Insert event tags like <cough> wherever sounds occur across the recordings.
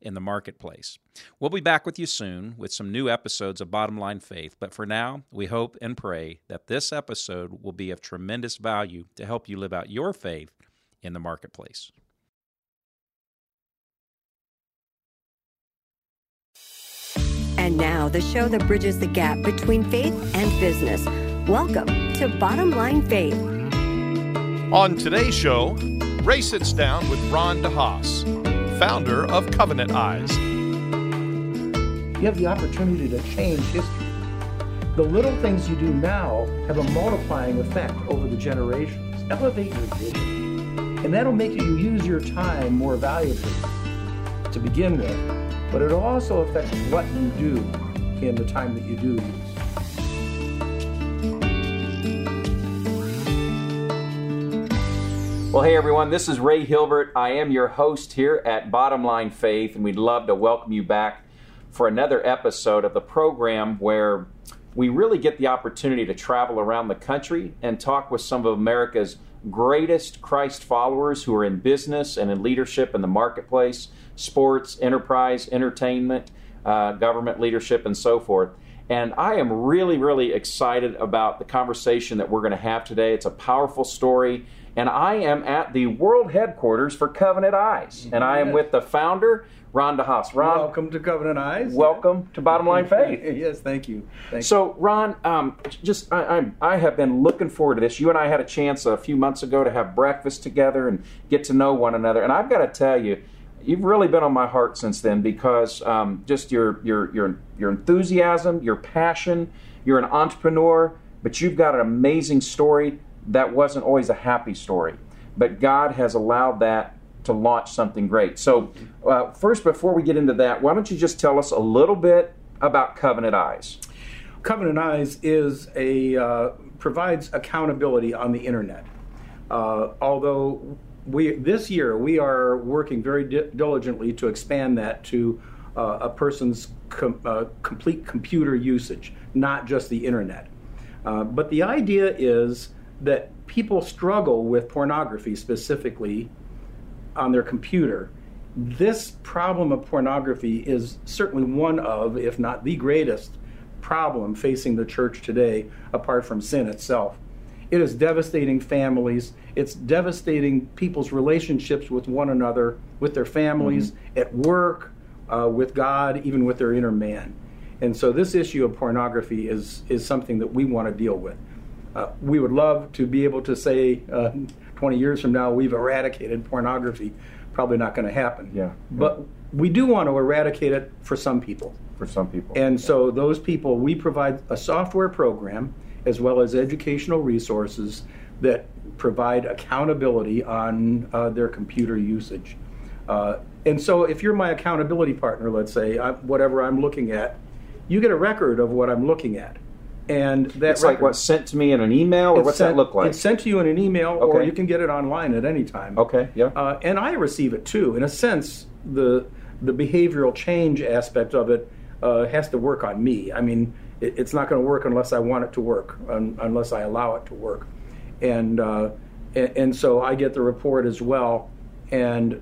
in the marketplace. We'll be back with you soon with some new episodes of Bottom Line Faith, but for now, we hope and pray that this episode will be of tremendous value to help you live out your faith in the marketplace. And now, the show that bridges the gap between faith and business. Welcome to Bottom Line Faith. On today's show, Ray sits down with Ron DeHaan, founder of Covenant Eyes. You have the opportunity to change history. The little things you do now have a multiplying effect over the generations. Elevate your vision. And that'll make you use your time more valuably to begin with but it'll also affect what you do in the time that you do use. Well, hey everyone, this is Ray Hilbert. I am your host here at Bottom Line Faith, and we'd love to welcome you back for another episode of the program where we really get the opportunity to travel around the country and talk with some of America's greatest Christ followers who are in business and in leadership in the marketplace sports, enterprise, entertainment, uh, government leadership, and so forth. And I am really, really excited about the conversation that we're going to have today. It's a powerful story. And I am at the world headquarters for Covenant Eyes. And I am with the founder, Ron DeHaan. Ron, welcome to Covenant Eyes. Welcome to Bottom Line Faith. <laughs> yes, thank you. Thank so, Ron, um, just I, I'm, I have been looking forward to this. You and I had a chance a few months ago to have breakfast together and get to know one another. And I've got to tell you, you've really been on my heart since then because um, just your your your your enthusiasm, your passion. You're an entrepreneur, but you've got an amazing story that wasn't always a happy story. But God has allowed that to launch something great. So, uh, first, before we get into that, why don't you just tell us a little bit about Covenant Eyes? Covenant Eyes is a uh, provides accountability on the internet. Uh, although we this year we are working very di- diligently to expand that to uh, a person's com- uh, complete computer usage, not just the internet. Uh, but the idea is that people struggle with pornography specifically on their computer. This problem of pornography is certainly one of, if not the greatest, problem facing the church today, apart from sin itself. It is devastating families. It's devastating people's relationships with one another, with their families, mm-hmm. at work, uh, with God, even with their inner man. And so, this issue of pornography is is something that we want to deal with. Uh, we would love to be able to say, uh, 20 years from now, we've eradicated pornography. Probably not going to happen. Yeah. But we do want to eradicate it for some people. For some people. And yeah. so, those people, we provide a software program as well as educational resources that provide accountability on uh, their computer usage. Uh, and so, if you're my accountability partner, let's say, I, whatever I'm looking at, you get a record of what I'm looking at. And that it's record, like what's sent to me in an email, or what's sent, that look like? It's sent to you in an email, okay. or you can get it online at any time. Okay, yeah. Uh, and I receive it too. In a sense, the the behavioral change aspect of it uh, has to work on me. I mean, it, it's not going to work unless I want it to work, un, unless I allow it to work. And, uh, and, and so I get the report as well. And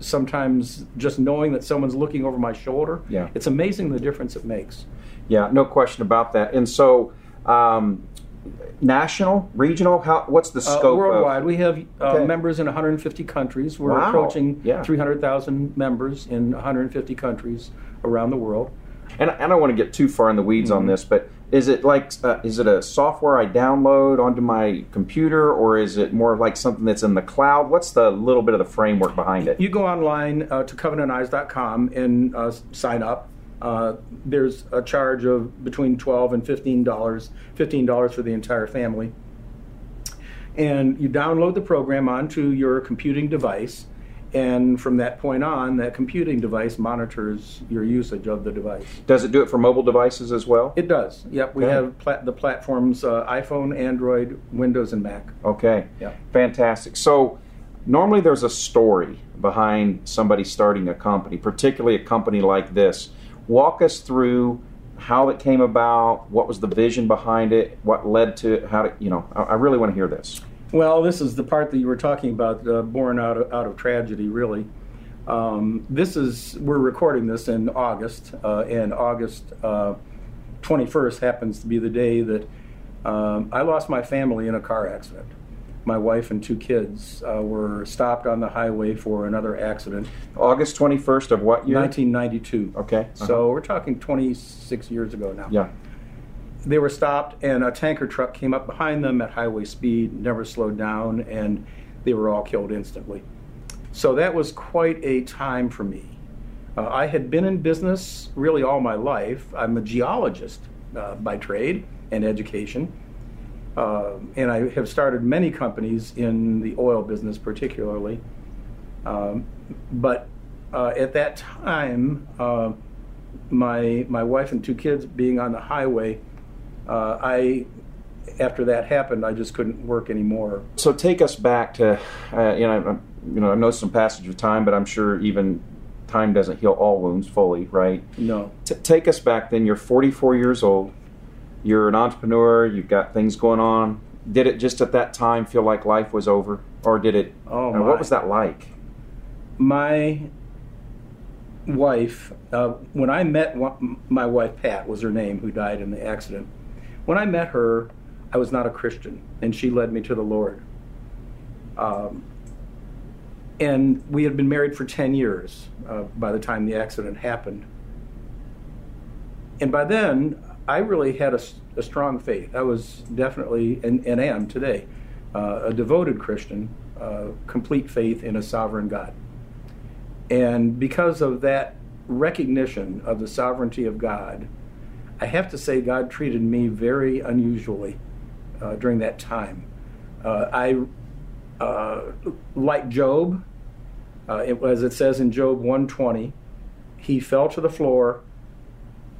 sometimes just knowing that someone's looking over my shoulder, yeah. it's amazing the difference it makes. Yeah, no question about that. And so, um, national, regional, how, what's the uh, scope? Uh, worldwide, of, we have uh, okay. members in 150 countries. We're wow. approaching yeah. 300,000 members in 150 countries around the world and I don't want to get too far in the weeds mm-hmm. on this, but is it like uh, is it a software I download onto my computer, or is it more like something that's in the cloud? What's the little bit of the framework behind it? You go online uh, to covenanteyes.com and uh, sign up. Uh, there's a charge of between twelve and fifteen dollars, fifteen dollars for the entire family, and you download the program onto your computing device And from that point on, that computing device monitors your usage of the device. Does it do it for mobile devices as well? It does. Yep, we Okay. have plat- the platforms uh, iPhone, Android, Windows, and Mac. Okay. Yeah. Fantastic. So, normally there's a story behind somebody starting a company, particularly a company like this. Walk us through how it came about, what was the vision behind it, what led to it, how to, you know, I, I really want to hear this. Well, this is the part that you were talking about, uh, born out of, out of tragedy, really. Um, this is, we're recording this in August, uh, and August uh, 21st happens to be the day that um, I lost my family in a car accident. My wife and two kids uh, were stopped on the highway for another accident. August 21st of what year? 1992. Okay. uh-huh. So we're talking 26 years ago now. Yeah. They were stopped, and a tanker truck came up behind them at highway speed, never slowed down, and they were all killed instantly. So that was quite a time for me. Uh, I had been in business really all my life. I'm a geologist uh, by trade and education. Uh, and I have started many companies in the oil business, particularly. Um, but uh, at that time, uh, my my wife and two kids being on the highway, uh, I after that happened, I just couldn't work anymore. So take us back to, uh, you know, you know, I know some passage of time, but I'm sure even time doesn't heal all wounds fully, right? No. T- take us back then. You're 44 years old. You're an entrepreneur. You've got things going on. Did it just at that time feel like life was over, or did it? Oh, uh, my. what was that like? my wife, uh, when I met my wife, Pat was her name, who died in the accident. When I met her, I was not a Christian, and she led me to the Lord. Um, and we had been married for 10 years uh, by the time the accident happened. And by then, I really had a strong faith. I was definitely, and, and am today, uh, a devoted Christian, uh, complete faith in a sovereign God. And because of that recognition of the sovereignty of God, I have to say God treated me very unusually uh, during that time. Uh, I, uh, like Job, uh, it, as it says in Job 120, he fell to the floor,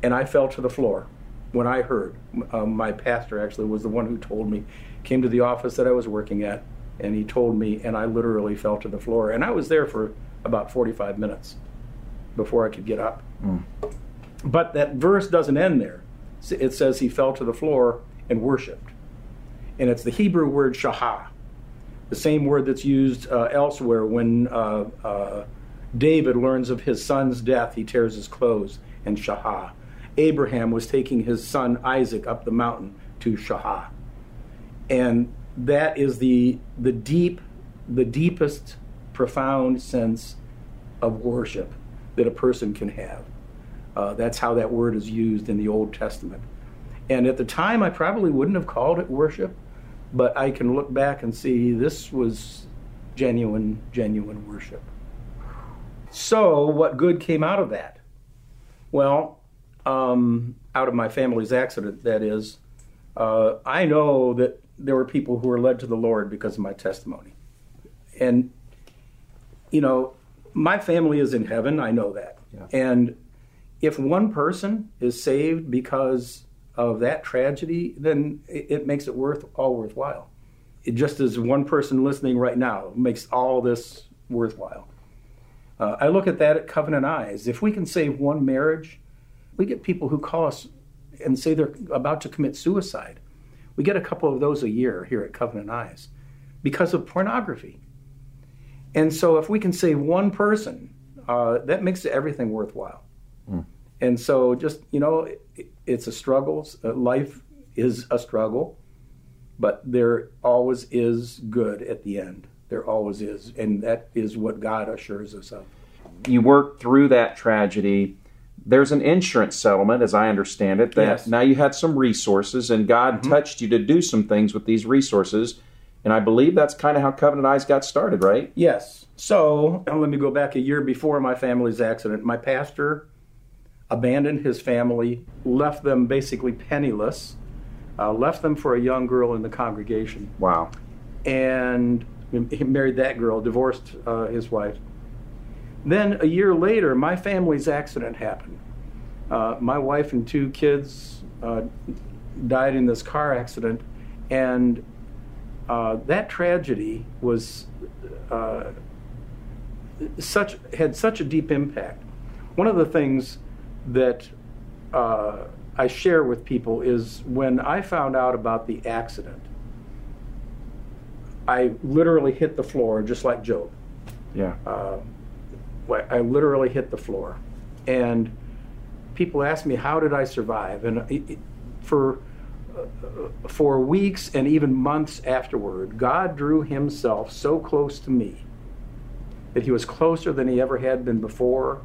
and I fell to the floor when I heard. Um, my pastor actually was the one who told me, came to the office that I was working at, and he told me, and I literally fell to the floor. And I was there for about 45 minutes before I could get up. But that verse doesn't end there. It says he fell to the floor and worshiped. And it's the Hebrew word shahah, the same word that's used uh, elsewhere when uh, uh, David learns of his son's death, he tears his clothes and shahah. Abraham was taking his son Isaac up the mountain to shahah. And that is the, the deep, the deepest, profound sense of worship that a person can have. Uh, that's how that word is used in the Old Testament. And at the time, I probably wouldn't have called it worship, but I can look back and see this was genuine, genuine worship. So, what good came out of that? Well, um, out of my family's accident, that is, uh, I know that there were people who were led to the Lord because of my testimony. And, you know, my family is in heaven, I know that. And if one person is saved because of that tragedy, then it, it makes it worth all worthwhile. It just as one person listening right now makes all this worthwhile. Uh, I look at that at Covenant Eyes. If we can save one marriage, we get people who call us and say they're about to commit suicide. We get a couple of those a year here at Covenant Eyes because of pornography. And so, if we can save one person, uh, that makes everything worthwhile. And so, just you know, it, it's a struggle. Uh, Life is a struggle, but there always is good at the end. There always is, and that is what God assures us of. You worked through that tragedy. There's an insurance settlement, as I understand it, that Yes. now you had some resources, and God touched you to do some things with these resources. And I believe that's kind of how Covenant Eyes got started, right? Yes. So let me go back a year before my family's accident. My pastor abandoned his family, left them basically penniless, uh, left them for a young girl in the congregation, Wow. and he married that girl, divorced uh, his wife, Then a year later, my family's accident happened. Uh, my wife and two kids uh, died in this car accident, and uh, that tragedy was uh, such had such a deep impact. One of the things that uh, I share with people is when I found out about the accident, I literally hit the floor just like Job. Yeah. Uh, I literally hit the floor, and people ask me how did I survive, and it, it, for uh, for weeks and even months afterward, God drew Himself so close to me that He was closer than He ever had been before,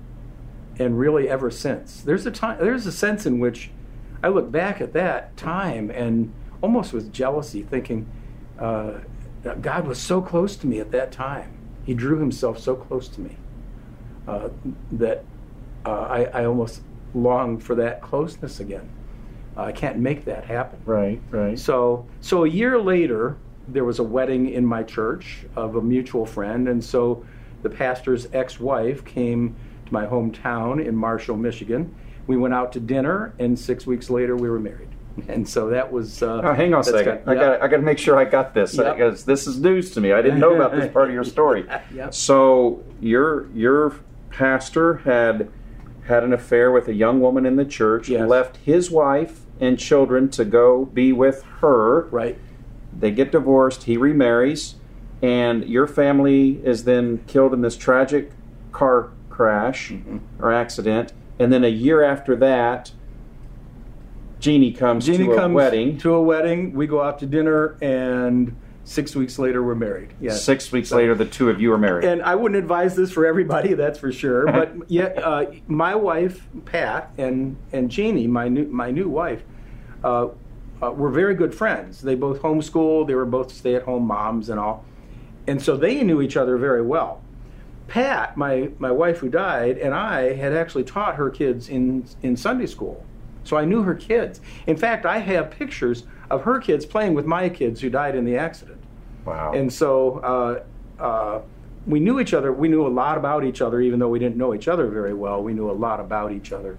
and really ever since. There's a time, there's a sense in which I look back at that time and almost with jealousy, thinking uh, God was so close to me at that time. He drew Himself so close to me uh, that uh, I, I, almost long for that closeness again. Uh, I can't make that happen. Right, right. So, so a year later, there was a wedding in my church of a mutual friend, and so the pastor's ex-wife came to my hometown in Marshall, Michigan. We went out to dinner, and six weeks later, we were married. <laughs> And so that was. Uh, oh, hang on a second. I got. I got to make sure I got this yep. because this is news to me. I didn't know about this part of your story. <laughs> yep. So your your pastor had had an affair with a young woman in the church, yes. left his wife and children to go be with her. Right. They get divorced, he remarries, and your family is then killed in this tragic car crash mm-hmm. or accident. And then a year after that, Jeannie comes Jeannie to comes a wedding. To a wedding. We go out to dinner and Six weeks later, we're married. Yes. Six weeks so, later, the two of you are married. And I wouldn't advise this for everybody, <laughs> that's for sure. But <laughs> yet, uh, my wife Pat and and Jeannie, my new my new wife, uh, uh, were very good friends. They both homeschooled. They were both stay-at-home moms and all, and so they knew each other very well. Pat, my my wife who died, and I had actually taught her kids in in Sunday school, so I knew her kids. In fact, I have pictures of her kids playing with my kids who died in the accident. Wow. And so uh, uh, we knew each other. We knew a lot about each other, even though we didn't know each other very well. We knew a lot about each other.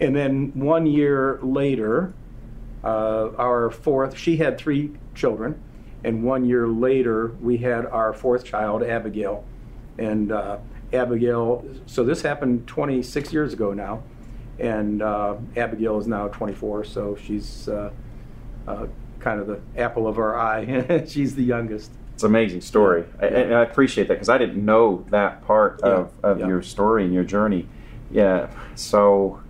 And then one year later, uh, our fourth, she had three children. And one year later, we had our fourth child, Abigail. And uh, Abigail, so this happened 26 years ago now. And uh, Abigail is now 24, so she's uh, uh, kind of the apple of our eye. <laughs> She's the youngest. It's an amazing story, yeah. I, and I appreciate that because I didn't know that part yeah. of, of yeah. your story and your journey. Yeah, so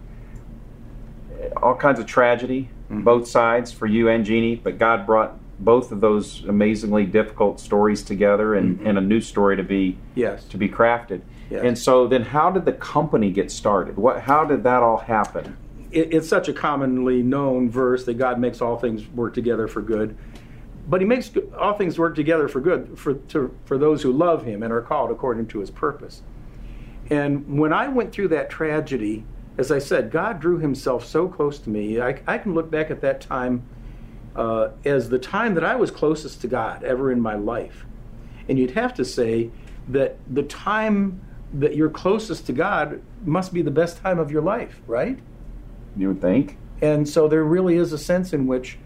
all kinds of tragedy, mm-hmm. both sides for you and Jeannie, but God brought both of those amazingly difficult stories together and, mm-hmm. and a new story to be yes. to be crafted. Yes. And so then how did the company get started? What how did that all happen? it, it's such a commonly known verse that God makes all things work together for good. But he makes all things work together for good for, to, for those who love him and are called according to his purpose. And when I went through that tragedy, as I said, God drew himself so close to me. I, I can look back at that time uh, as the time that I was closest to God ever in my life. And you'd have to say that the time that you're closest to God must be the best time of your life, right? You would think. And so there really is a sense in which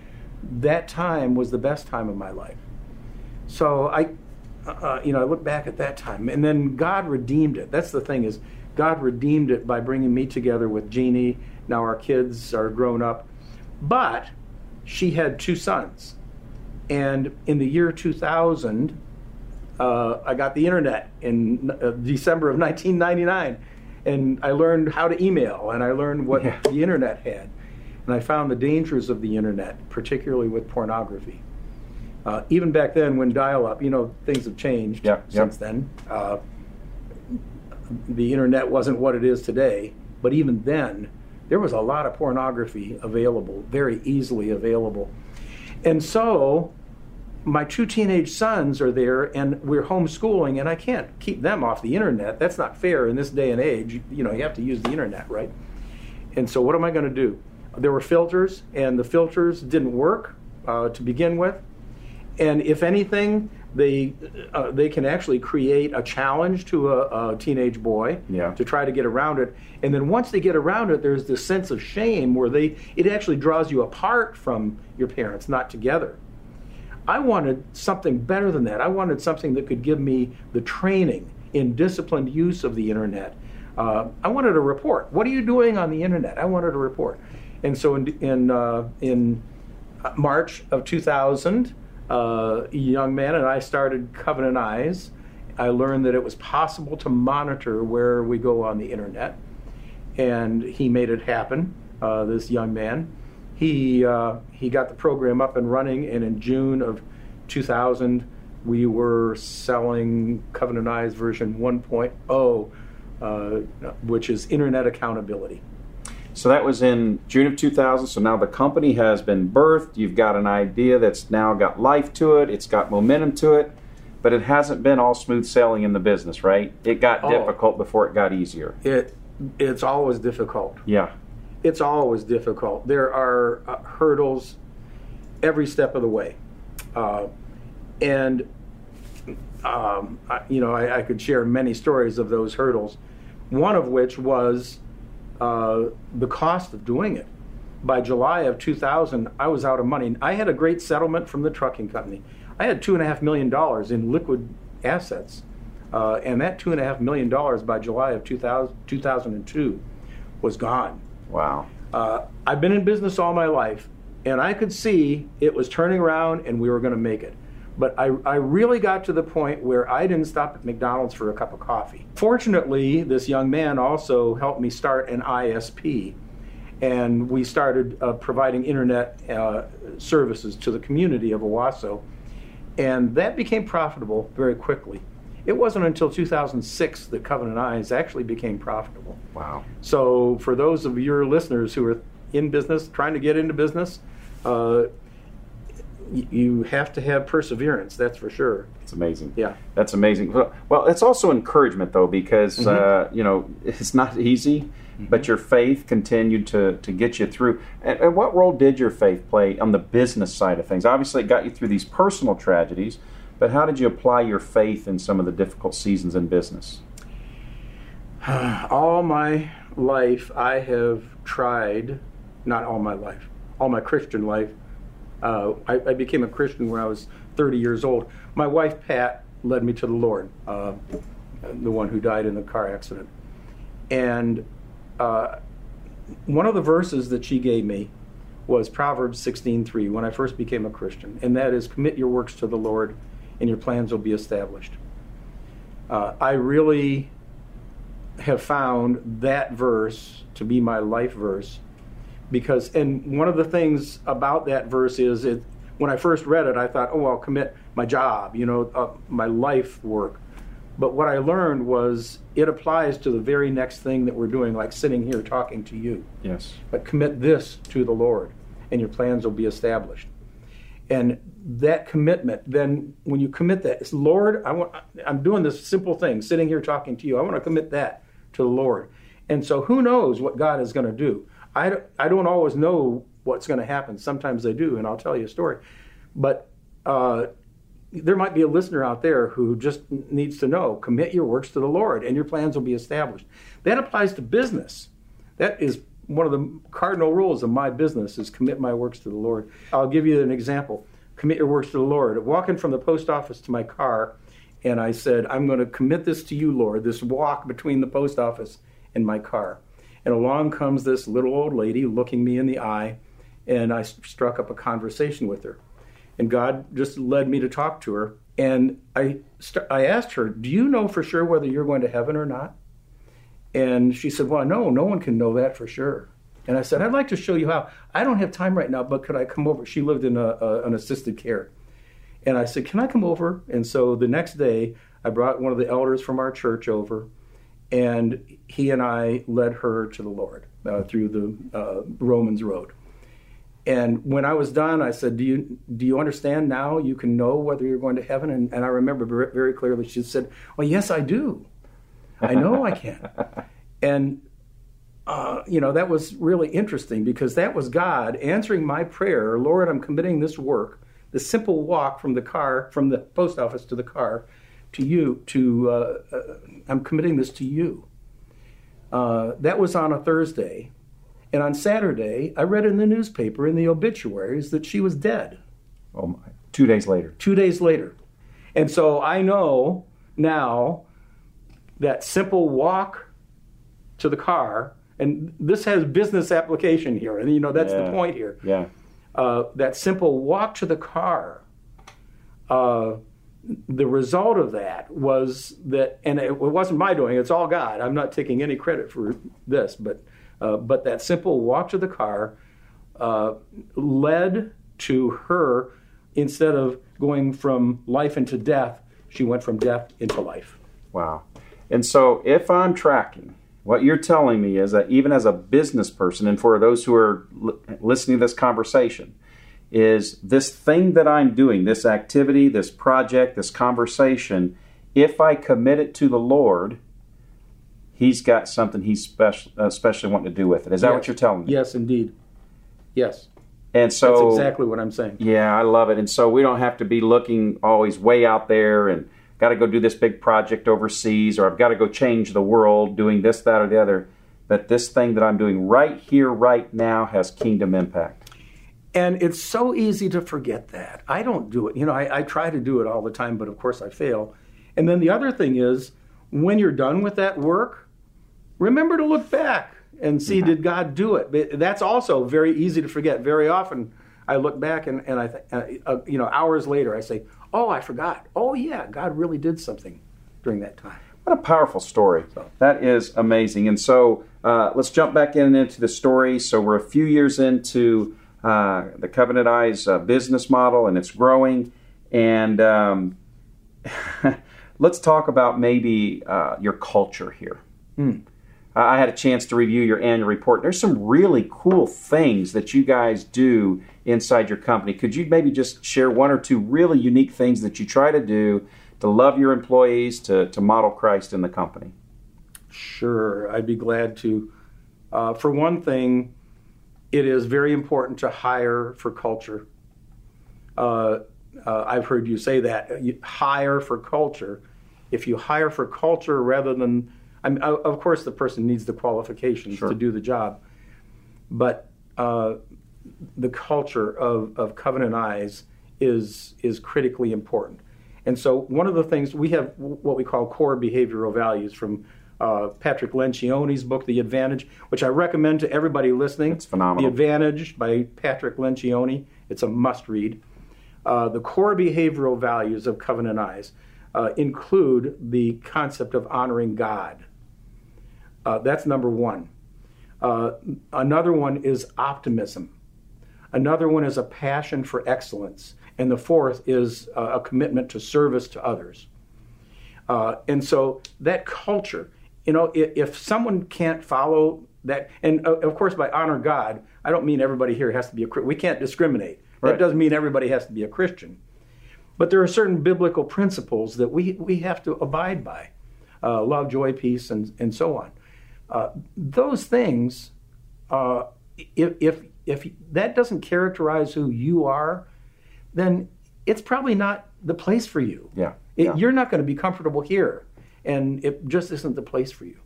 that time was the best time of my life. So I, uh, you know, I look back at that time, and then God redeemed it. That's the thing is, God redeemed it by bringing me together with Jeannie. Now our kids are grown up, but she had two sons, and in the year 2000, uh, I got the internet in uh, December of 1999 and I learned how to email, and I learned what yeah. the internet had, and I found the dangers of the internet, particularly with pornography. Uh, even back then, when dial-up, you know, things have changed yeah, since yeah. then. Uh, the internet wasn't what it is today, but even then, there was a lot of pornography available, very easily available, and so my two teenage sons are there and we're homeschooling and I can't keep them off the internet. That's not fair in this day and age. You know, you have to use the internet, right? And so what am I going to do? There were filters and the filters didn't work uh, to begin with. And if anything, they uh, they can actually create a challenge to a, a teenage boy yeah. to try to get around it. And then once they get around it there's this sense of shame where they it actually draws you apart from your parents not together. I wanted something better than that. I wanted something that could give me the training in disciplined use of the internet. Uh, i wanted a report. What are you doing on the internet? I wanted a report. And so in in, uh, in march of 2000 uh, young man and I started Covenant Eyes. I learned that it was possible to monitor where we go on the internet, and he made it happen. Uh, this young man, he uh, he got the program up and running, and in June of 2000, we were selling Covenant Eyes version 1.0, uh, which is internet accountability. So that was in June of 2000. So now the company has been birthed. You've got an idea that's now got life to it. It's got momentum to it, but it hasn't been all smooth sailing in the business, right? It got oh, difficult before it got easier. It it's always difficult. Yeah. It's always difficult. There are uh, hurdles every step of the way, uh, and um, I, you know I, I could share many stories of those hurdles. One of which was uh, the cost of doing it. By July of 2000, I was out of money. I had a great settlement from the trucking company. I had two and a half million dollars in liquid assets, uh, and that two and a half million dollars by July of 2000, 2002 was gone. Wow. Uh, I've been in business all my life, and I could see it was turning around, and we were going to make it. But I, I really got to the point where I didn't stop at McDonald's for a cup of coffee. Fortunately, this young man also helped me start an ISP. And we started uh, providing internet uh, services to the community of Owosso. And that became profitable very quickly. It wasn't until 2006 that Covenant Eyes actually became profitable. Wow. So, for those of your listeners who are in business, trying to get into business, uh, you have to have perseverance. That's for sure. It's amazing. Yeah, that's amazing. Well, it's also encouragement though, because mm-hmm. uh, you know it's not easy, mm-hmm. but your faith continued to to get you through. And, and, what role did your faith play on the business side of things? Obviously, it got you through these personal tragedies, but how did you apply your faith in some of the difficult seasons in business? <sighs> all my life, I have tried. Not all my life. All my Christian life uh, I, I, became a Christian when I was 30 years old. My wife, Pat, led me to the Lord, uh, the one who died in the car accident. And uh, one of the verses that she gave me was Proverbs 16:3 when I first became a Christian, and that is commit your works to the Lord and your plans will be established. Uh, I really have found that verse to be my life verse because and one of the things about that verse is it when I first read it I thought oh I'll commit my job you know uh, my life work. But what I learned was it applies to the very next thing that we're doing like sitting here talking to you. Yes. But commit this to the Lord and your plans will be established. And that commitment then when you commit that it's Lord I want I'm doing this simple thing sitting here talking to you. I want to commit that to the Lord. And so who knows what God is going to do I don't, I don't always know what's going to happen. Sometimes I do, and I'll tell you a story. But uh, there might be a listener out there who just needs to know commit your works to the Lord, and your plans will be established. That applies to business. That is one of the cardinal rules of my business is commit my works to the Lord. I'll give you an example. Commit your works to the Lord. Walking from the post office to my car, and I said, I'm going to commit this to you, Lord, this walk between the post office and my car. And along comes this little old lady looking me in the eye, and I struck up a conversation with her. And God just led me to talk to her. And I, st- I asked her, Do you know for sure whether you're going to heaven or not? And she said, Well, no, no one can know that for sure. And I said, I'd like to show you how. I don't have time right now, but could I come over? She lived in a, a, an assisted care. And I said, Can I come over? And so the next day, I brought one of the elders from our church over and he and I led her to the Lord uh, through the uh, Romans Road. And when I was done, I said, "Do you do you understand now? You can know whether you're going to heaven." And, and I remember very clearly. She said, "Well, yes, I do. I know I can." <laughs> and uh, you know that was really interesting because that was God answering my prayer. Lord, I'm committing this work the simple walk from the car, from the post office to the car, to you, to, uh, uh, I'm committing this to you. Uh, that was on a Thursday. And on Saturday, I read in the newspaper, in the obituaries, that she was dead. Oh my. Two days later. Two days later. And so I know now that simple walk to the car, and this has business application here, and you know, that's Yeah. the point here. Yeah. Uh, that simple walk to the car, uh, the result of that was that, and it, wasn't my doing, it's all God. I'm not taking any credit for this, but, uh, but that simple walk to the car uh, led to her, instead of going from life into death, she went from death into life. Wow. And so, if I'm tracking, what you're telling me is that even as a business person, and for those who are li- listening to this conversation, is this thing that I'm doing, this activity, this project, this conversation, if I commit it to the Lord, He's got something He's special, uh, especially wanting to do with it. Is that what you're telling me? Yes, indeed. Yes, And so, that's exactly what I'm saying. Yeah, I love it. And so we don't have to be looking always way out there and got to go do this big project overseas or I've got to go change the world doing this, that, or the other. That this thing that I'm doing right here, right now has kingdom impact. And it's so easy to forget that. I don't do it. You know, I, I try to do it all the time, but of course I fail. And then the other thing is, when you're done with that work, remember to look back and see did God do it. But that's also very easy to forget. Very often, I look back and, and I, th- uh, uh, you know, hours later, I say, "Oh, I forgot. Oh, yeah, God really did something during that time." What a powerful story. That is amazing. And so uh, let's jump back in into the story. So we're a few years into uh, the Covenant Eyes uh, business model and it's growing. And um, <laughs> let's talk about maybe uh, your culture here. I had a chance to review your annual report. There's some really cool things that you guys do inside your company. Could you maybe just share one or two really unique things that you try to do to love your employees, to, to model Christ in the company? Sure, I'd be glad to. Uh, for one thing, it is very important to hire for culture. Uh, uh, I've heard you say that. You hire for culture. If you hire for culture rather than, I mean, of course, the person needs the qualifications Sure. to do the job, but uh, the culture of, of Covenant Eyes is is critically important. And so, one of the things we have what we call core behavioral values from uh, Patrick Lencioni's book, The Advantage, which I recommend to everybody listening. It's phenomenal. The Advantage by Patrick Lencioni. It's a must read. Uh, the core behavioral values of Covenant Eyes uh, include the concept of honoring God. Uh, that's number one. Uh, another one is optimism. Another one is a passion for excellence. And the fourth is uh, a commitment to service to others. Uh, and so that culture, you know, if, if someone can't follow that, and uh, of course, by honor God, I don't mean everybody here has to be a Christian. We can't discriminate. Right. That doesn't mean everybody has to be a Christian. But there are certain biblical principles that we, we have to abide by uh, love, joy, peace, and, and so on. Uh, those things, uh, if, if, if that doesn't characterize who you are, then it's probably not the place for you. Yeah, It- yeah. You're not going to be comfortable here, and it just isn't the place for you.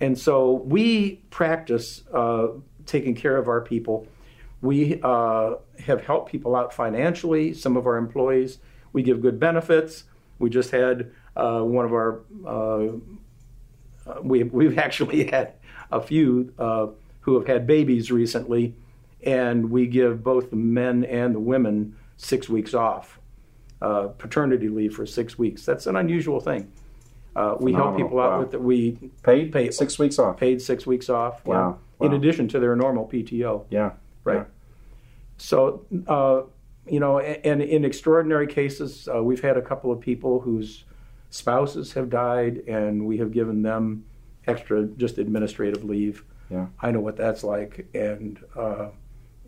And so we practice uh, taking care of our people. We uh, have helped people out financially, some of our employees. We give good benefits. We just had uh, one of our, uh, we, we've actually <laughs> had a few uh, who have had babies recently, and we give both the men and the women six weeks off, uh, paternity leave for six weeks. That's an unusual thing. Uh, we help people out Wow. with it. We Paid? Pay- Six weeks off. paid six weeks off. yeah, Wow. In addition to their normal PTO. Yeah. Right. Yeah. So, uh, you know, a- and in extraordinary cases, uh, we've had a couple of people whose spouses have died, and we have given them extra just administrative leave. Yeah. I know what that's like, and uh,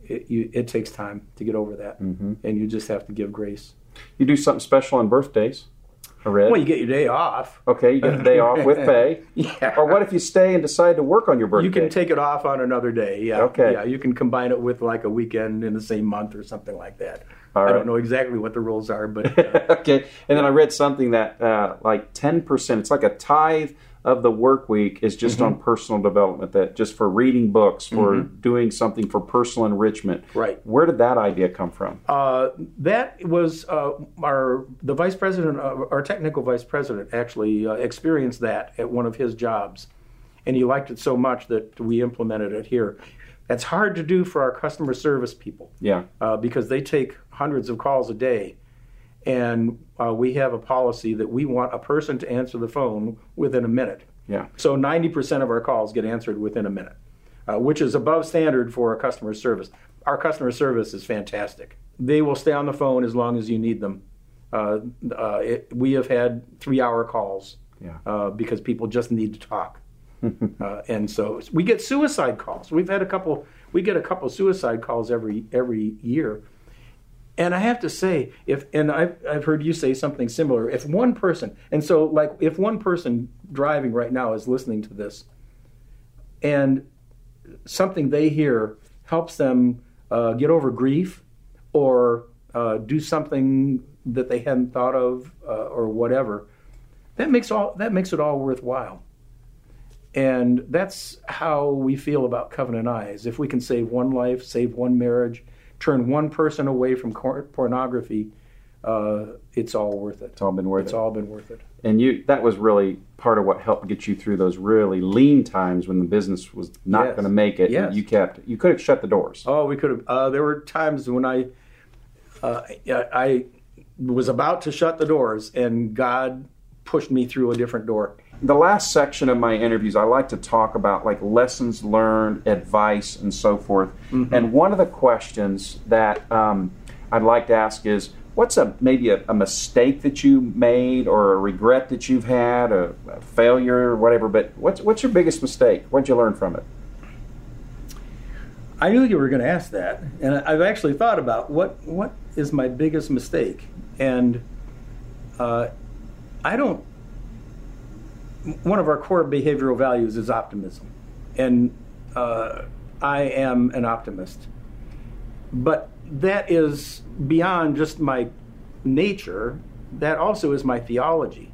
it, you, it takes time to get over that, Mm-hmm. and you just have to give grace. You do something special on birthdays. I read. Well, you get your day off. okay, you get the day off with pay. <laughs> Yeah. Or what if you stay and decide to work on your birthday? You can take it off on another day. Yeah. Okay. Yeah, you can combine it with like a weekend in the same month or something like that. I don't know exactly what the rules are, but <laughs> uh, okay. And then I read something that uh, like ten percent. It's like a tithe of the work week is just mm-hmm. on personal development. That just for reading books, for mm-hmm. doing something for personal enrichment. Right. Where did that idea come from? Uh, that was uh, our the vice president, our technical vice president, actually uh, experienced that at one of his jobs, and he liked it so much that we implemented it here. That's hard to do for our customer service people. Yeah. Uh, because they take hundreds of calls a day. And uh, we have a policy that we want a person to answer the phone within a minute. Yeah. So 90% of our calls get answered within a minute, uh, which is above standard for a customer service. Our customer service is fantastic. They will stay on the phone as long as you need them. Uh, uh it, we have had three hour calls yeah. Uh, because people just need to talk. <laughs> uh, and so we get suicide calls. We've had a couple. We get a couple suicide calls every every year. And I have to say, if and I've I've heard you say something similar. If one person, and so like if one person driving right now is listening to this, and something they hear helps them uh, get over grief, or uh, do something that they hadn't thought of, uh, or whatever, that makes all that makes it all worthwhile. And that's how we feel about Covenant Eyes. If we can save one life, save one marriage, turn one person away from pornography, uh, it's all worth it. It's all been worth it's it. It's all been worth it. And you that was really part of what helped get you through those really lean times when the business was not yes. going to make it. Yes. You kept you could have shut the doors. Oh, we could have. Uh, there were times when I uh, I was about to shut the doors, and God pushed me through a different door the last section of my interviews, I like to talk about like lessons learned, advice, and so forth. Mm-hmm. And one of the questions that um, I'd like to ask is, what's a maybe a, a, mistake that you made, or a regret that you've had, a, a failure, or whatever? But what's what's your biggest mistake? What'd you learn from it? I knew you were going to ask that, and I've actually thought about what what is my biggest mistake, and uh, I don't one of our core behavioral values is optimism, and uh, I am an optimist. But that is beyond just my nature. That also is my theology.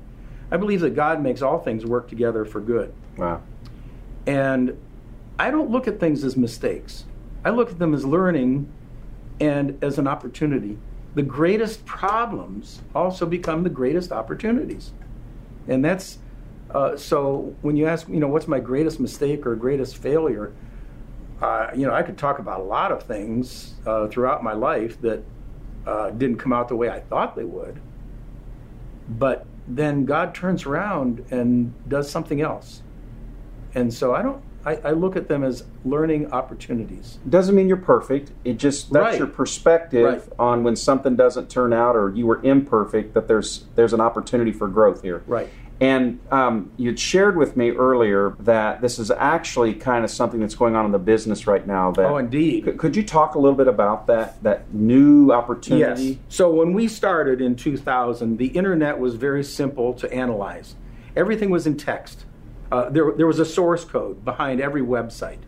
I believe that God makes all things work together for good. Wow. And I don't look at things as mistakes. I look at them as learning and as an opportunity. The greatest problems also become the greatest opportunities. And that's uh, so when you ask, you know, what's my greatest mistake or greatest failure, uh, you know, I could talk about a lot of things uh, throughout my life that uh, didn't come out the way I thought they would. But then God turns around and does something else. And so I don't, I, I look at them as learning opportunities. Doesn't mean you're perfect. It just that's right. your perspective right. on when something doesn't turn out or you were imperfect. That there's there's an opportunity for growth here. Right. And um, you'd shared with me earlier that this is actually kind of something that's going on in the business right now. That oh, indeed. Could, could you talk a little bit about that that new opportunity? Yes. So when we started in 2000, the internet was very simple to analyze. Everything was in text. Uh, there, there was a source code behind every website,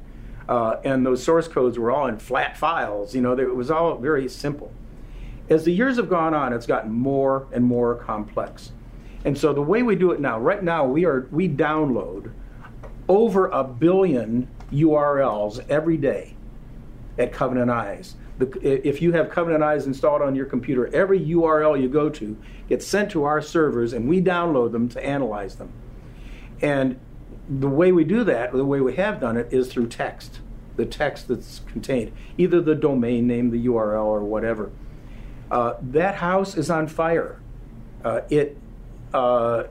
uh, and those source codes were all in flat files. You know, it was all very simple. As the years have gone on, it's gotten more and more complex. And so the way we do it now, right now we are we download over a billion URLs every day at Covenant Eyes. The, if you have Covenant Eyes installed on your computer, every URL you go to gets sent to our servers and we download them to analyze them. And the way we do that, the way we have done it, is through text. The text that's contained, either the domain name, the URL, or whatever. Uh, that house is on fire. Uh, it uh,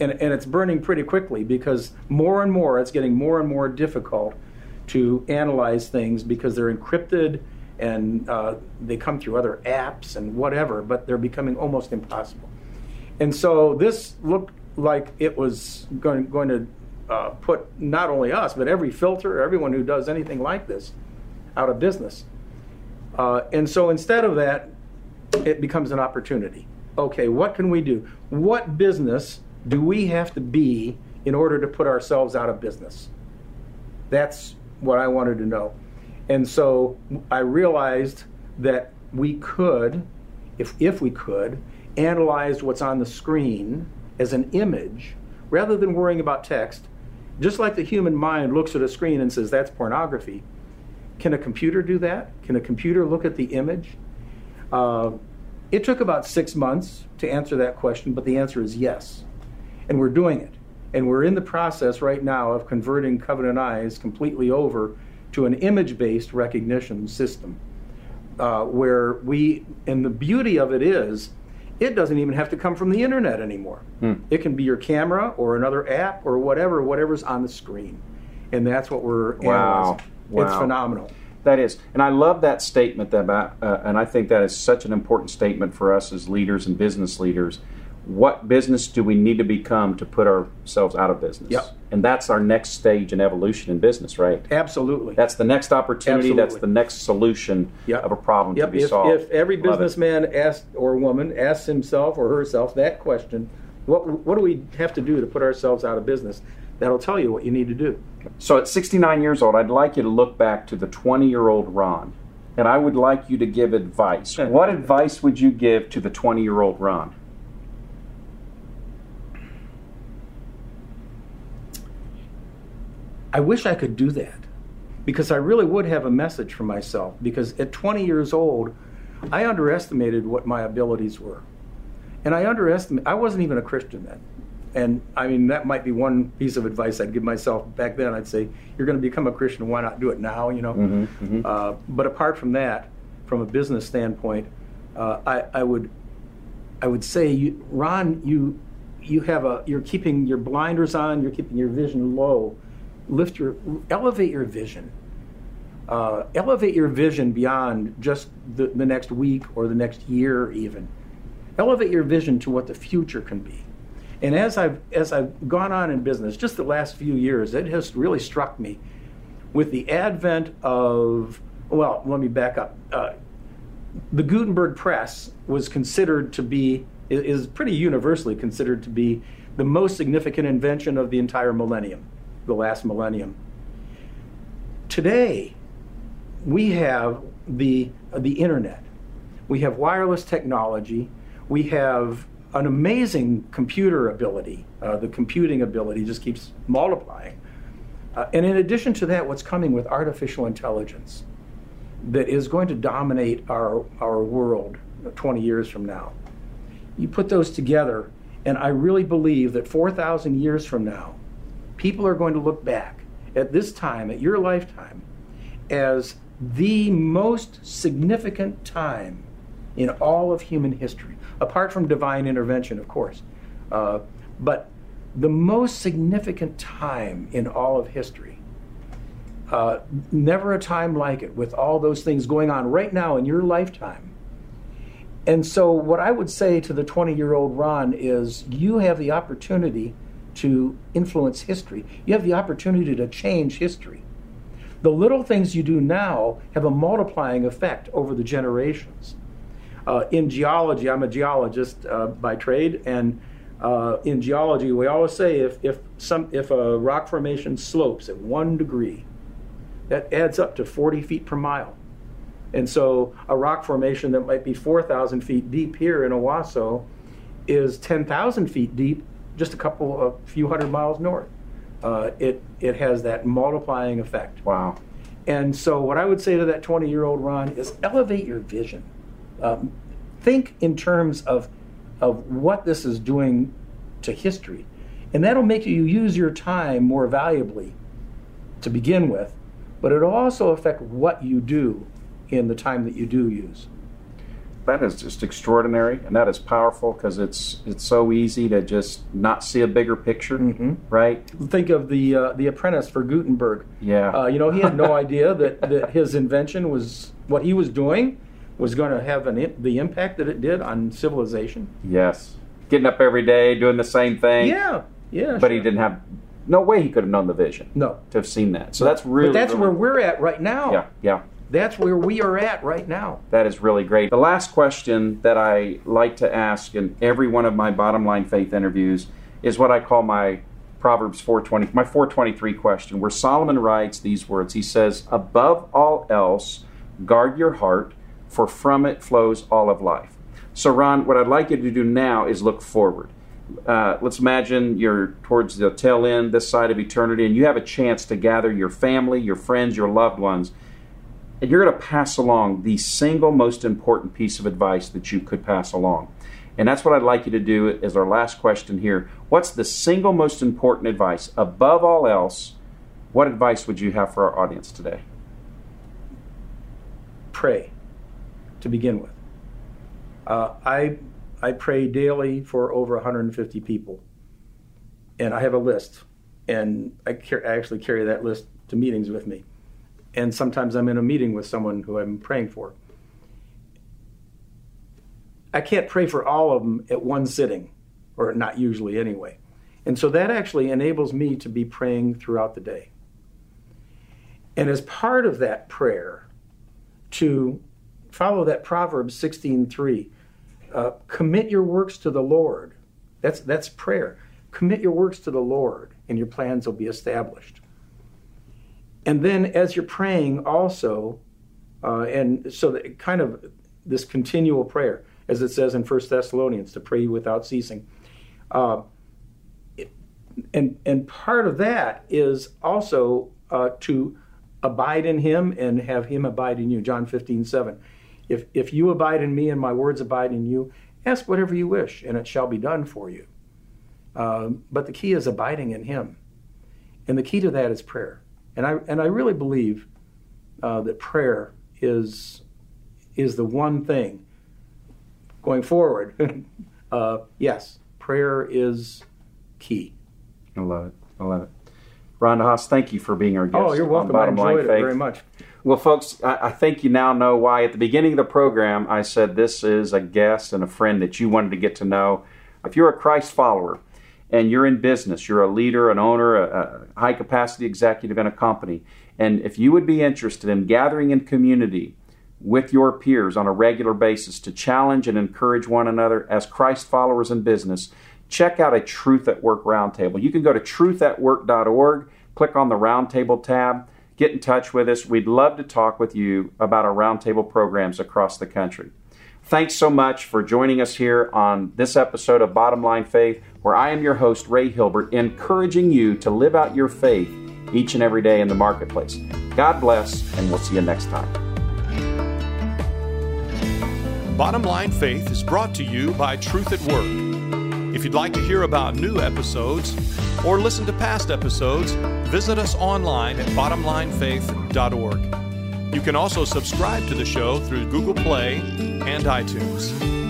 and, and it's burning pretty quickly because more and more it's getting more and more difficult to analyze things because they're encrypted and uh, they come through other apps and whatever, but they're becoming almost impossible. And so this looked like it was going, going to uh, put not only us, but every filter, everyone who does anything like this, out of business. Uh, and so instead of that, it becomes an opportunity okay, what can we do? What business do we have to be in order to put ourselves out of business? That's what I wanted to know. And so I realized that we could, if, if we could, analyze what's on the screen as an image rather than worrying about text, just like the human mind looks at a screen and says, that's pornography. Can a computer do that? Can a computer look at the image? Uh, it took about six months to answer that question, but the answer is yes. And we're doing it. And we're in the process right now of converting Covenant Eyes completely over to an image based recognition system. Uh, where we, and the beauty of it is, it doesn't even have to come from the internet anymore. Hmm. It can be your camera or another app or whatever, whatever's on the screen. And that's what we're wow. analyzing. Wow. It's phenomenal. That is, and I love that statement about, uh, and I think that is such an important statement for us as leaders and business leaders. What business do we need to become to put ourselves out of business? Yep. And that's our next stage in evolution in business, right? Absolutely. That's the next opportunity. Absolutely. That's the next solution yep. of a problem yep. to be if, solved. If every businessman asks or woman asks himself or herself that question, what what do we have to do to put ourselves out of business? That'll tell you what you need to do. So at 69 years old, I'd like you to look back to the 20 year old Ron, and I would like you to give advice. what advice would you give to the 20 year old Ron? I wish I could do that because I really would have a message for myself. Because at 20 years old, I underestimated what my abilities were. And I underestimated, I wasn't even a Christian then and I mean that might be one piece of advice I'd give myself back then. I'd say you're going to become a Christian. Why not do it now? You know. Mm-hmm, mm-hmm. Uh, but apart from that, from a business standpoint, uh, I, I, would I would say, you, Ron, you you have a you're keeping your blinders on. You're keeping your vision low. Lift your elevate your vision. Uh, elevate your vision beyond just the, the next week or the next year, even. Elevate your vision to what the future can be and as I've as I've gone on in business, just the last few years, it has really struck me with the advent of well, let me back up. Uh, the Gutenberg press was considered to be is pretty universally considered to be the most significant invention of the entire millennium, the last millennium. Today, we have the the internet, we have wireless technology, we have an amazing computer ability. Uh, the computing ability just keeps multiplying. Uh, and in addition to that, what's coming with artificial intelligence that is going to dominate our, our world 20 years from now. You put those together, and I really believe that 4,000 years from now, people are going to look back at this time, at your lifetime, as the most significant time in all of human history apart from divine intervention, of course. Uh, but the most significant time in all of history. Uh, never a time like it, with all those things going on right now in your lifetime. And so, what I would say to the 20 year old Ron is you have the opportunity to influence history, you have the opportunity to change history. The little things you do now have a multiplying effect over the generations. Uh, in geology, I'm a geologist uh, by trade, and uh, in geology, we always say if, if, some, if a rock formation slopes at one degree, that adds up to 40 feet per mile. And so a rock formation that might be 4,000 feet deep here in Owosso is 10,000 feet deep just a couple of few hundred miles north. Uh, it, it has that multiplying effect. Wow. And so, what I would say to that 20 year old Ron is elevate your vision. Um, think in terms of of what this is doing to history, and that'll make you use your time more valuably to begin with. But it'll also affect what you do in the time that you do use. That is just extraordinary, and that is powerful because it's it's so easy to just not see a bigger picture, mm-hmm. right? Think of the uh, the apprentice for Gutenberg. Yeah, uh, you know he had no <laughs> idea that, that his invention was what he was doing was going to have an, the impact that it did on civilization. Yes. Getting up every day, doing the same thing. Yeah, yeah. But sure. he didn't have, no way he could have known the vision. No. To have seen that. So that's really. But that's really, where we're at right now. Yeah, yeah. That's where we are at right now. That is really great. The last question that I like to ask in every one of my bottom line faith interviews is what I call my Proverbs 420, my 423 question, where Solomon writes these words. He says, Above all else, guard your heart for from it flows all of life. So, Ron, what I'd like you to do now is look forward. Uh, let's imagine you're towards the tail end, this side of eternity, and you have a chance to gather your family, your friends, your loved ones, and you're going to pass along the single most important piece of advice that you could pass along. And that's what I'd like you to do as our last question here. What's the single most important advice? Above all else, what advice would you have for our audience today? Pray to begin with. Uh, I, I pray daily for over 150 people. And I have a list. And I, car- I actually carry that list to meetings with me. And sometimes I'm in a meeting with someone who I'm praying for. I can't pray for all of them at one sitting, or not usually anyway. And so that actually enables me to be praying throughout the day. And as part of that prayer, to follow that Proverbs 16:3, uh, commit your works to the Lord. That's that's prayer. Commit your works to the Lord, and your plans will be established. And then, as you're praying, also, uh, and so that kind of this continual prayer as it says in 1 Thessalonians, to pray without ceasing. Uh, and, and part of that is also uh, to abide in him and have him abide in you. John 15, 7. If, if you abide in me and my words abide in you, ask whatever you wish, and it shall be done for you. Uh, but the key is abiding in him. And the key to that is prayer. And I, and I really believe uh, that prayer is, is the one thing going forward, <laughs> uh, yes, prayer is key. I love it. I love it. Ron DeHaan, thank you for being our guest. Oh, you're welcome. I enjoyed it very much. Well, folks, I, I, think you now know why at the beginning of the program I said this is a guest and a friend that you wanted to get to know. If you're a Christ follower and you're in business, you're a leader, an owner, a, a high capacity executive in a company, and if you would be interested in gathering in community, with your peers on a regular basis to challenge and encourage one another as Christ followers in business, check out a Truth at Work Roundtable. You can go to truthatwork.org, click on the Roundtable tab, get in touch with us. We'd love to talk with you about our Roundtable programs across the country. Thanks so much for joining us here on this episode of Bottom Line Faith, where I am your host, Ray Hilbert, encouraging you to live out your faith each and every day in the marketplace. God bless, and we'll see you next time. Bottom Line Faith is brought to you by Truth at Work. If you'd like to hear about new episodes or listen to past episodes, visit us online at bottomlinefaith.org. You can also subscribe to the show through Google Play and iTunes.